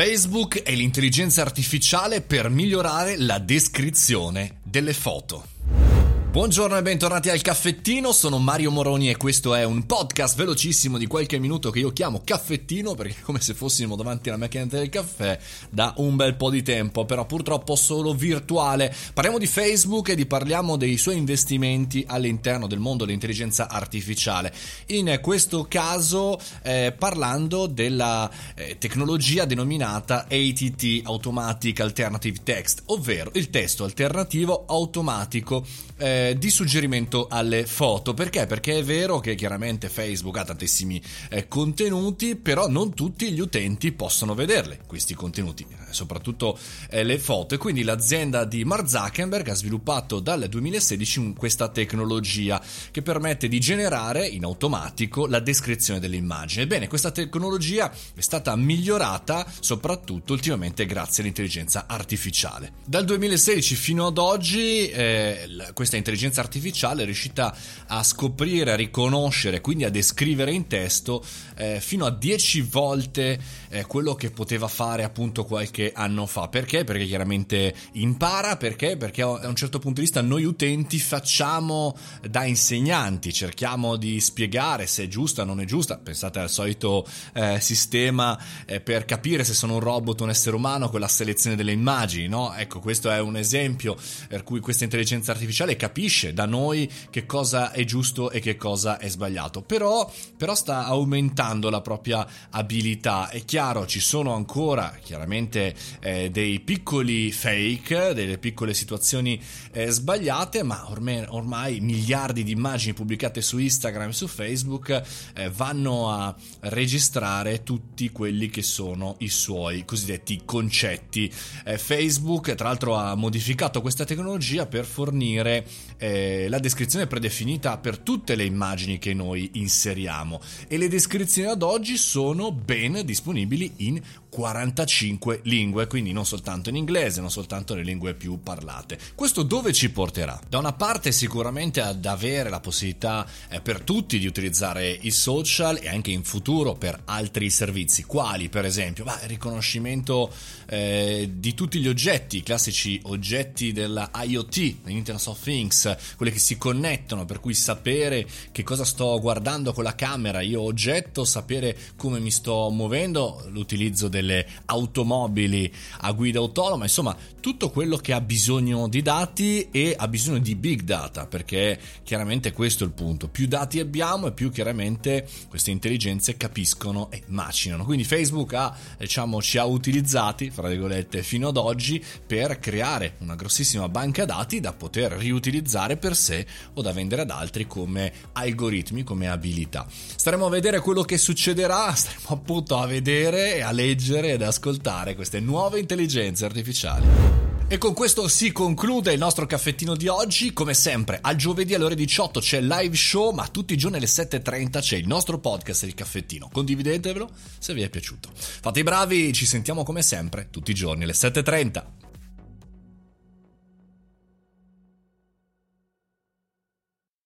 Facebook e l'intelligenza artificiale per migliorare la descrizione delle foto. Buongiorno e bentornati al caffettino, sono Mario Moroni e questo è un podcast velocissimo di qualche minuto che io chiamo caffettino perché è come se fossimo davanti alla macchina del caffè da un bel po' di tempo, però purtroppo solo virtuale. Parliamo di Facebook e di parliamo dei suoi investimenti all'interno del mondo dell'intelligenza artificiale. In questo caso eh, parlando della eh, tecnologia denominata ATT, Automatic Alternative Text, ovvero il testo alternativo automatico. Eh, di suggerimento alle foto. Perché? Perché è vero che chiaramente Facebook ha tantissimi eh, contenuti, però non tutti gli utenti possono vederli, questi contenuti, eh, soprattutto eh, le foto. E quindi l'azienda di Mark Zuckerberg ha sviluppato dal 2016 questa tecnologia che permette di generare in automatico la descrizione dell'immagine. Ebbene, questa tecnologia è stata migliorata soprattutto ultimamente grazie all'intelligenza artificiale. Dal 2016 fino ad oggi eh, questa intelligenza l'intelligenza artificiale è riuscita a scoprire, a riconoscere, quindi a descrivere in testo eh, fino a 10 volte eh, quello che poteva fare appunto qualche anno fa. Perché? Perché chiaramente impara, perché? Perché a un certo punto di vista noi utenti facciamo da insegnanti, cerchiamo di spiegare se è giusta o non è giusta. Pensate al solito eh, sistema eh, per capire se sono un robot o un essere umano con la selezione delle immagini, no? Ecco, questo è un esempio per cui questa intelligenza artificiale capisce capisce da noi che cosa è giusto e che cosa è sbagliato, però, però sta aumentando la propria abilità. È chiaro, ci sono ancora chiaramente eh, dei piccoli fake, delle piccole situazioni eh, sbagliate, ma ormai, ormai, miliardi di immagini pubblicate su Instagram e su Facebook eh, vanno a registrare tutti quelli che sono i suoi cosiddetti concetti. Eh, Facebook, tra l'altro, ha modificato questa tecnologia per fornire eh, la descrizione predefinita per tutte le immagini che noi inseriamo e le descrizioni ad oggi sono ben disponibili in 45 lingue, quindi non soltanto in inglese, non soltanto nelle lingue più parlate. Questo dove ci porterà? Da una parte sicuramente ad avere la possibilità eh, per tutti di utilizzare i social e anche in futuro per altri servizi, quali per esempio il riconoscimento eh, di tutti gli oggetti, i classici oggetti della IoT, Internet of Things, quelli che si connettono, per cui sapere che cosa sto guardando con la camera, io oggetto, sapere come mi sto muovendo, l'utilizzo del delle automobili a guida autonoma, insomma tutto quello che ha bisogno di dati e ha bisogno di big data, perché chiaramente questo è il punto, più dati abbiamo e più chiaramente queste intelligenze capiscono e macinano. Quindi Facebook ha, diciamo, ci ha utilizzati, fra virgolette, fino ad oggi per creare una grossissima banca dati da poter riutilizzare per sé o da vendere ad altri come algoritmi, come abilità. Staremo a vedere quello che succederà, staremo appunto a vedere a leggere ed ascoltare queste nuove intelligenze artificiali. E con questo si conclude il nostro caffettino di oggi. Come sempre, al giovedì alle ore 18 c'è live show, ma tutti i giorni alle 7.30 c'è il nostro podcast, il caffettino. Condividetevelo se vi è piaciuto. Fate i bravi, ci sentiamo come sempre tutti i giorni alle 7.30.